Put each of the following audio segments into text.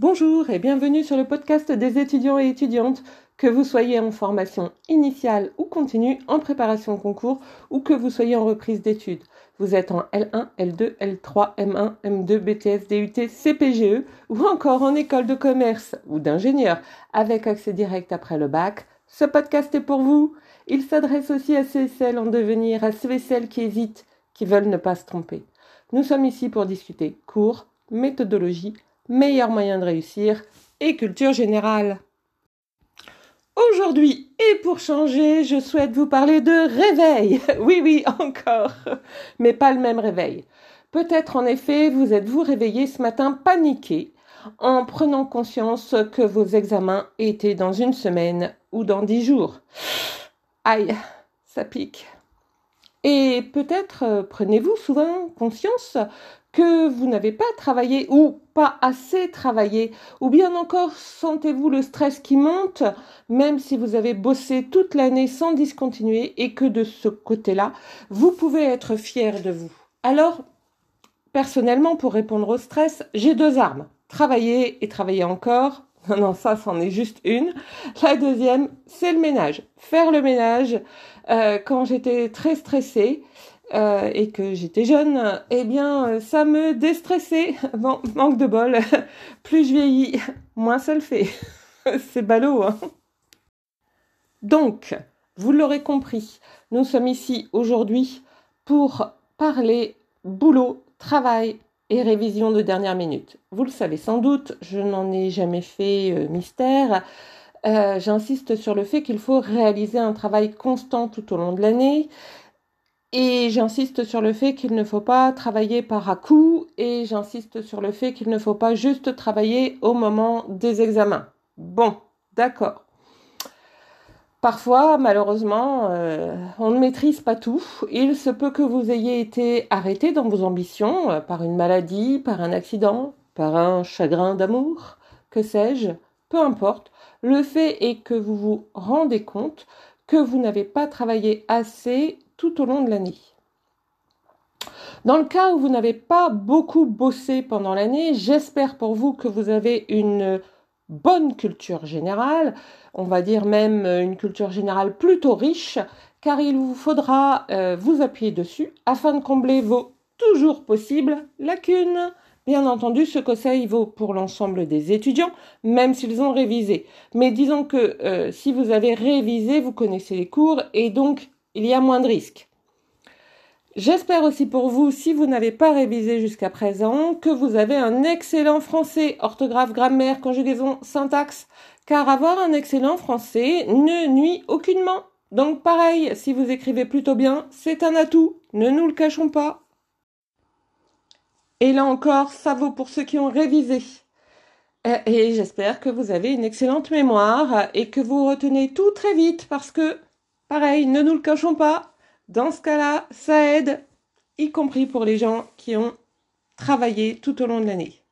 Bonjour et bienvenue sur le podcast des étudiants et étudiantes, que vous soyez en formation initiale ou continue, en préparation concours ou que vous soyez en reprise d'études. Vous êtes en L1, L2, L3, M1, M2, BTS, DUT, CPGE ou encore en école de commerce ou d'ingénieur avec accès direct après le bac. Ce podcast est pour vous. Il s'adresse aussi à ceux et celles en devenir, à ceux et celles qui hésitent, qui veulent ne pas se tromper. Nous sommes ici pour discuter cours, méthodologie, meilleurs moyens de réussir et culture générale. Aujourd'hui, et pour changer, je souhaite vous parler de réveil. Oui, oui, encore. Mais pas le même réveil. Peut-être en effet vous êtes-vous réveillé ce matin paniqué en prenant conscience que vos examens étaient dans une semaine ou dans dix jours. Aïe, ça pique. Et peut-être euh, prenez-vous souvent conscience que vous n'avez pas travaillé ou pas assez travaillé, ou bien encore sentez-vous le stress qui monte, même si vous avez bossé toute l'année sans discontinuer et que de ce côté-là, vous pouvez être fier de vous. Alors, personnellement, pour répondre au stress, j'ai deux armes. Travailler et travailler encore. Non, ça, c'en est juste une. La deuxième, c'est le ménage. Faire le ménage euh, quand j'étais très stressée euh, et que j'étais jeune, eh bien, ça me déstressait. Bon, manque de bol. Plus je vieillis, moins ça le fait. c'est ballot, hein. Donc, vous l'aurez compris, nous sommes ici aujourd'hui pour parler boulot, travail et révision de dernière minute. Vous le savez sans doute, je n'en ai jamais fait euh, mystère. Euh, J'insiste sur le fait qu'il faut réaliser un travail constant tout au long de l'année. Et j'insiste sur le fait qu'il ne faut pas travailler par à-coup et j'insiste sur le fait qu'il ne faut pas juste travailler au moment des examens. Bon, d'accord. Parfois, malheureusement, euh, on ne maîtrise pas tout. Il se peut que vous ayez été arrêté dans vos ambitions euh, par une maladie, par un accident, par un chagrin d'amour, que sais-je, peu importe. Le fait est que vous vous rendez compte que vous n'avez pas travaillé assez tout au long de l'année. Dans le cas où vous n'avez pas beaucoup bossé pendant l'année, j'espère pour vous que vous avez une bonne culture générale, on va dire même une culture générale plutôt riche, car il vous faudra euh, vous appuyer dessus afin de combler vos toujours possibles lacunes. Bien entendu, ce conseil vaut pour l'ensemble des étudiants, même s'ils ont révisé. Mais disons que euh, si vous avez révisé, vous connaissez les cours et donc il y a moins de risques. J'espère aussi pour vous, si vous n'avez pas révisé jusqu'à présent, que vous avez un excellent français, orthographe, grammaire, conjugaison, syntaxe, car avoir un excellent français ne nuit aucunement. Donc pareil, si vous écrivez plutôt bien, c'est un atout, ne nous le cachons pas. Et là encore, ça vaut pour ceux qui ont révisé. Et j'espère que vous avez une excellente mémoire et que vous retenez tout très vite parce que, pareil, ne nous le cachons pas, dans ce cas-là, ça aide, y compris pour les gens qui ont travaillé tout au long de l'année.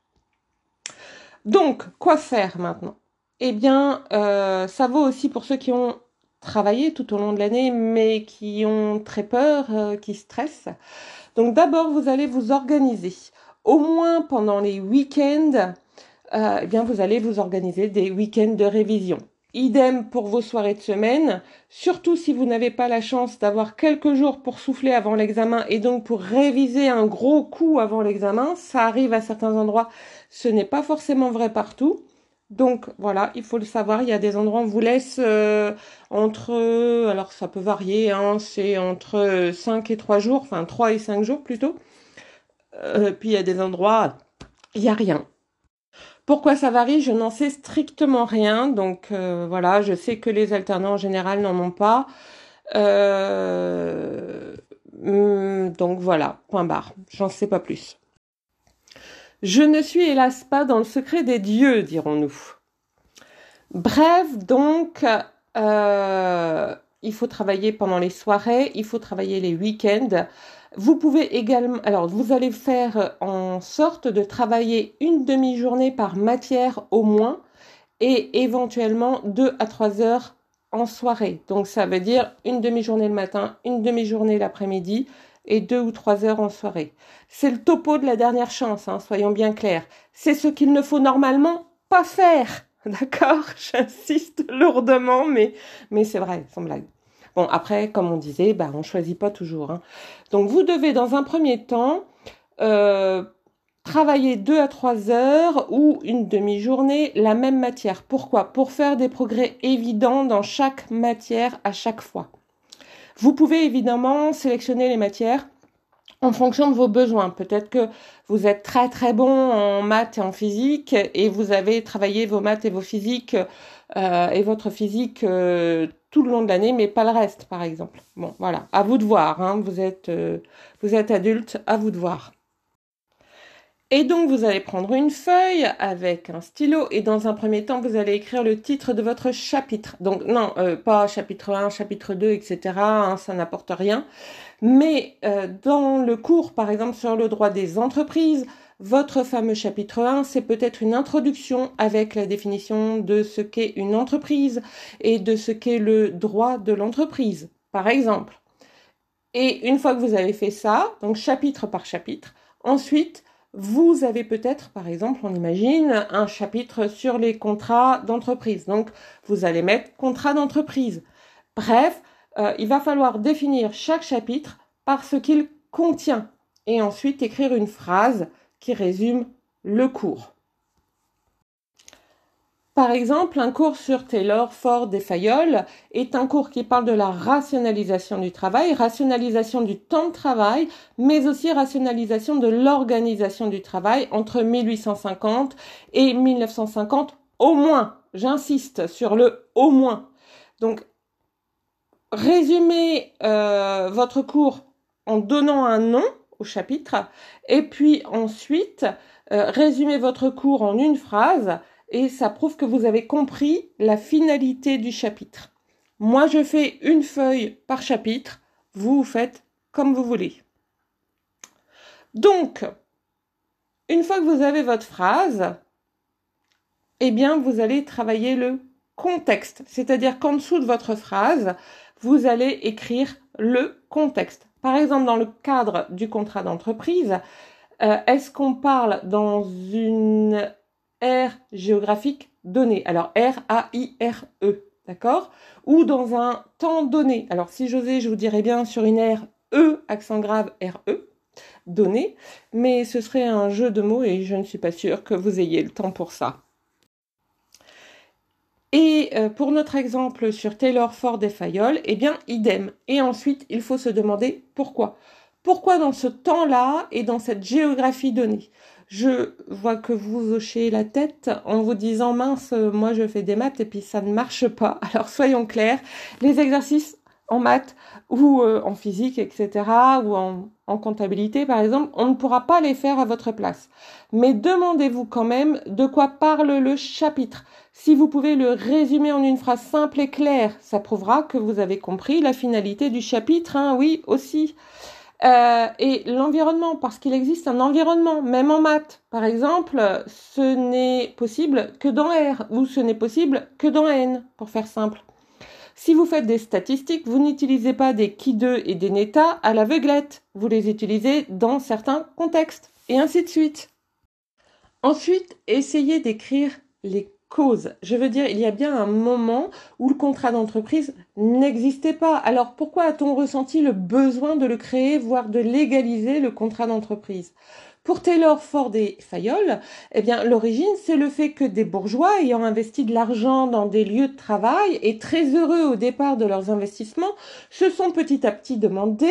Donc, quoi faire maintenant? Eh bien, euh, ça vaut aussi pour ceux qui ont travaillé tout au long de l'année, mais qui ont très peur, euh, qui stressent. Donc d'abord, vous allez vous organiser. Au moins pendant les week-ends, euh, eh bien, vous allez vous organiser des week-ends de révision. Idem pour vos soirées de semaine, surtout si vous n'avez pas la chance d'avoir quelques jours pour souffler avant l'examen et donc pour réviser un gros coup avant l'examen. Ça arrive à certains endroits, ce n'est pas forcément vrai partout. Donc voilà, il faut le savoir, il y a des endroits où on vous laisse euh, entre, alors ça peut varier, hein, c'est entre 5 et 3 jours, enfin 3 et 5 jours plutôt. Euh, puis il y a des endroits, il n'y a rien. Pourquoi ça varie Je n'en sais strictement rien. Donc euh, voilà, je sais que les alternants en général n'en ont pas. Euh, hmm, donc voilà, point barre. J'en sais pas plus. Je ne suis hélas pas dans le secret des dieux, dirons-nous. Bref, donc, euh, il faut travailler pendant les soirées, il faut travailler les week-ends. Vous pouvez également, alors vous allez faire en sorte de travailler une demi-journée par matière au moins et éventuellement deux à trois heures en soirée. Donc ça veut dire une demi-journée le matin, une demi-journée l'après-midi et deux ou trois heures en soirée. C'est le topo de la dernière chance, hein, soyons bien clairs. C'est ce qu'il ne faut normalement pas faire. D'accord? J'insiste lourdement, mais, mais c'est vrai, sans blague. Bon, après, comme on disait, bah, on choisit pas toujours. Hein. Donc, vous devez, dans un premier temps, euh, travailler deux à trois heures ou une demi-journée la même matière. Pourquoi? Pour faire des progrès évidents dans chaque matière à chaque fois. Vous pouvez évidemment sélectionner les matières en fonction de vos besoins. Peut-être que vous êtes très très bon en maths et en physique et vous avez travaillé vos maths et vos physiques euh, et votre physique euh, tout le long de l'année, mais pas le reste, par exemple. Bon, voilà, à vous de voir. Hein. Vous êtes euh, vous êtes adulte, à vous de voir. Et donc vous allez prendre une feuille avec un stylo et dans un premier temps vous allez écrire le titre de votre chapitre. Donc non, pas chapitre 1, chapitre 2, etc. Hein, ça n'apporte rien. Mais euh, dans le cours, par exemple, sur le droit des entreprises, votre fameux chapitre 1, c'est peut-être une introduction avec la définition de ce qu'est une entreprise et de ce qu'est le droit de l'entreprise, par exemple. Et une fois que vous avez fait ça, donc chapitre par chapitre, ensuite, vous avez peut-être, par exemple, on imagine, un chapitre sur les contrats d'entreprise. Donc, vous allez mettre contrat d'entreprise. Bref, euh, il va falloir définir chaque chapitre par ce qu'il contient et ensuite écrire une phrase qui résume le cours. Par exemple, un cours sur Taylor, Ford et Fayol est un cours qui parle de la rationalisation du travail, rationalisation du temps de travail, mais aussi rationalisation de l'organisation du travail entre 1850 et 1950 au moins. J'insiste sur le au moins. Donc, résumez euh, votre cours en donnant un nom chapitre et puis ensuite euh, résumez votre cours en une phrase et ça prouve que vous avez compris la finalité du chapitre. Moi, je fais une feuille par chapitre, vous faites comme vous voulez. Donc, une fois que vous avez votre phrase, eh bien, vous allez travailler le contexte, c'est-à-dire qu'en dessous de votre phrase, vous allez écrire le contexte. Par exemple, dans le cadre du contrat d'entreprise, euh, est-ce qu'on parle dans une aire géographique donnée? Alors R-A-I-R-E, d'accord? Ou dans un temps donné? Alors si j'osais, je vous dirais bien sur une aire E, accent grave R-E, donné, mais ce serait un jeu de mots et je ne suis pas sûre que vous ayez le temps pour ça. Et euh, pour notre exemple sur Taylor, Ford et Fayol, eh bien, idem. Et ensuite, il faut se demander pourquoi. Pourquoi dans ce temps-là et dans cette géographie donnée? Je vois que vous hochez la tête en vous disant mince, moi je fais des maths et puis ça ne marche pas. Alors soyons clairs, les exercices en maths ou euh, en physique, etc., ou en, en comptabilité, par exemple, on ne pourra pas les faire à votre place. Mais demandez-vous quand même de quoi parle le chapitre. Si vous pouvez le résumer en une phrase simple et claire, ça prouvera que vous avez compris la finalité du chapitre, hein, oui, aussi. Euh, et l'environnement, parce qu'il existe un environnement, même en maths. Par exemple, ce n'est possible que dans R, ou ce n'est possible que dans N, pour faire simple. Si vous faites des statistiques, vous n'utilisez pas des qui 2 et des neta à l'aveuglette. Vous les utilisez dans certains contextes. Et ainsi de suite. Ensuite, essayez d'écrire les causes. Je veux dire, il y a bien un moment où le contrat d'entreprise n'existait pas. Alors pourquoi a-t-on ressenti le besoin de le créer, voire de légaliser le contrat d'entreprise? Pour Taylor, Ford et Fayol, eh bien, l'origine, c'est le fait que des bourgeois ayant investi de l'argent dans des lieux de travail et très heureux au départ de leurs investissements, se sont petit à petit demandé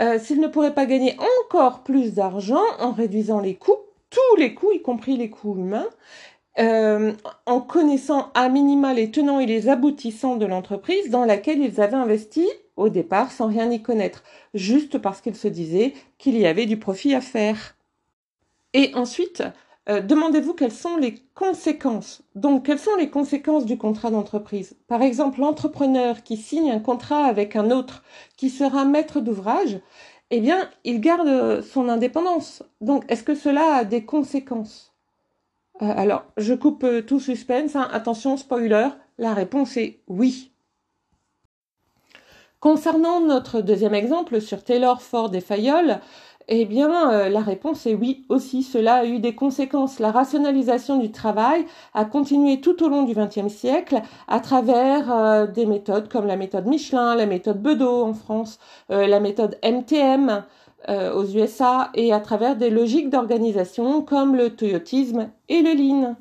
euh, s'ils ne pourraient pas gagner encore plus d'argent en réduisant les coûts, tous les coûts, y compris les coûts humains, euh, en connaissant à minima les tenants et les aboutissants de l'entreprise dans laquelle ils avaient investi au départ sans rien y connaître, juste parce qu'ils se disaient qu'il y avait du profit à faire. Et ensuite, euh, demandez-vous quelles sont les conséquences. Donc, quelles sont les conséquences du contrat d'entreprise? Par exemple, l'entrepreneur qui signe un contrat avec un autre qui sera maître d'ouvrage, eh bien, il garde son indépendance. Donc, est-ce que cela a des conséquences? Euh, Alors, je coupe euh, tout suspense. Hein. Attention, spoiler, la réponse est oui. Concernant notre deuxième exemple sur Taylor, Ford et Fayol, eh bien, euh, la réponse est oui aussi. Cela a eu des conséquences. La rationalisation du travail a continué tout au long du XXe siècle à travers euh, des méthodes comme la méthode Michelin, la méthode Bedeau en France, euh, la méthode MTM aux USA et à travers des logiques d'organisation comme le toyotisme et le lean.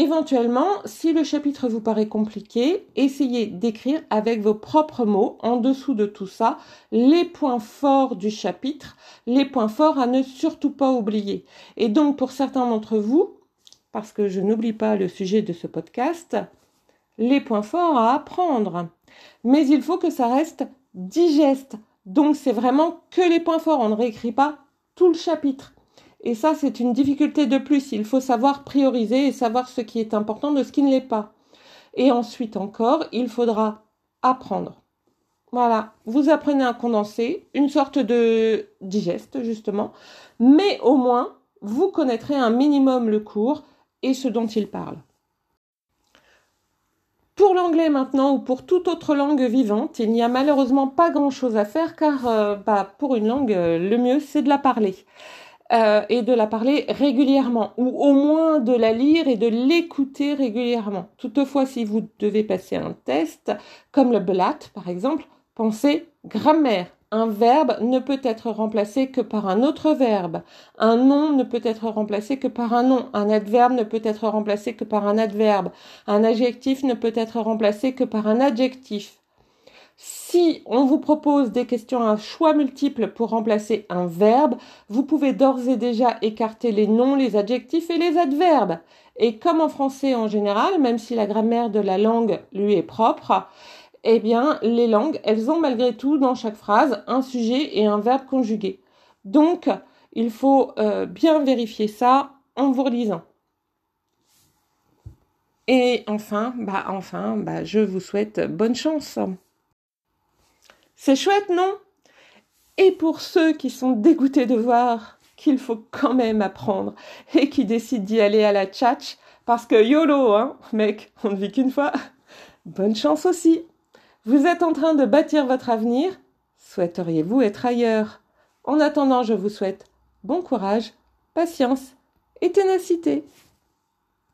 Éventuellement, si le chapitre vous paraît compliqué, essayez d'écrire avec vos propres mots en dessous de tout ça les points forts du chapitre, les points forts à ne surtout pas oublier. Et donc pour certains d'entre vous, parce que je n'oublie pas le sujet de ce podcast, les points forts à apprendre. Mais il faut que ça reste digeste. Donc c'est vraiment que les points forts, on ne réécrit pas tout le chapitre. Et ça, c'est une difficulté de plus. Il faut savoir prioriser et savoir ce qui est important de ce qui ne l'est pas. Et ensuite encore, il faudra apprendre. Voilà, vous apprenez à condenser, une sorte de digeste justement, mais au moins, vous connaîtrez un minimum le cours et ce dont il parle. Pour l'anglais maintenant ou pour toute autre langue vivante, il n'y a malheureusement pas grand-chose à faire car euh, bah, pour une langue, euh, le mieux c'est de la parler. Euh, et de la parler régulièrement, ou au moins de la lire et de l'écouter régulièrement. Toutefois, si vous devez passer un test, comme le BLAT par exemple, pensez grammaire. Un verbe ne peut être remplacé que par un autre verbe. Un nom ne peut être remplacé que par un nom. Un adverbe ne peut être remplacé que par un adverbe. Un adjectif ne peut être remplacé que par un adjectif. Si on vous propose des questions à choix multiples pour remplacer un verbe, vous pouvez d'ores et déjà écarter les noms, les adjectifs et les adverbes. Et comme en français en général, même si la grammaire de la langue lui est propre, eh bien, les langues, elles ont malgré tout dans chaque phrase un sujet et un verbe conjugué. Donc, il faut euh, bien vérifier ça en vous relisant. Et enfin, bah enfin, bah je vous souhaite bonne chance. C'est chouette, non? Et pour ceux qui sont dégoûtés de voir qu'il faut quand même apprendre et qui décident d'y aller à la tchatch, parce que YOLO, hein, mec, on ne vit qu'une fois, bonne chance aussi. Vous êtes en train de bâtir votre avenir, souhaiteriez-vous être ailleurs? En attendant, je vous souhaite bon courage, patience et ténacité.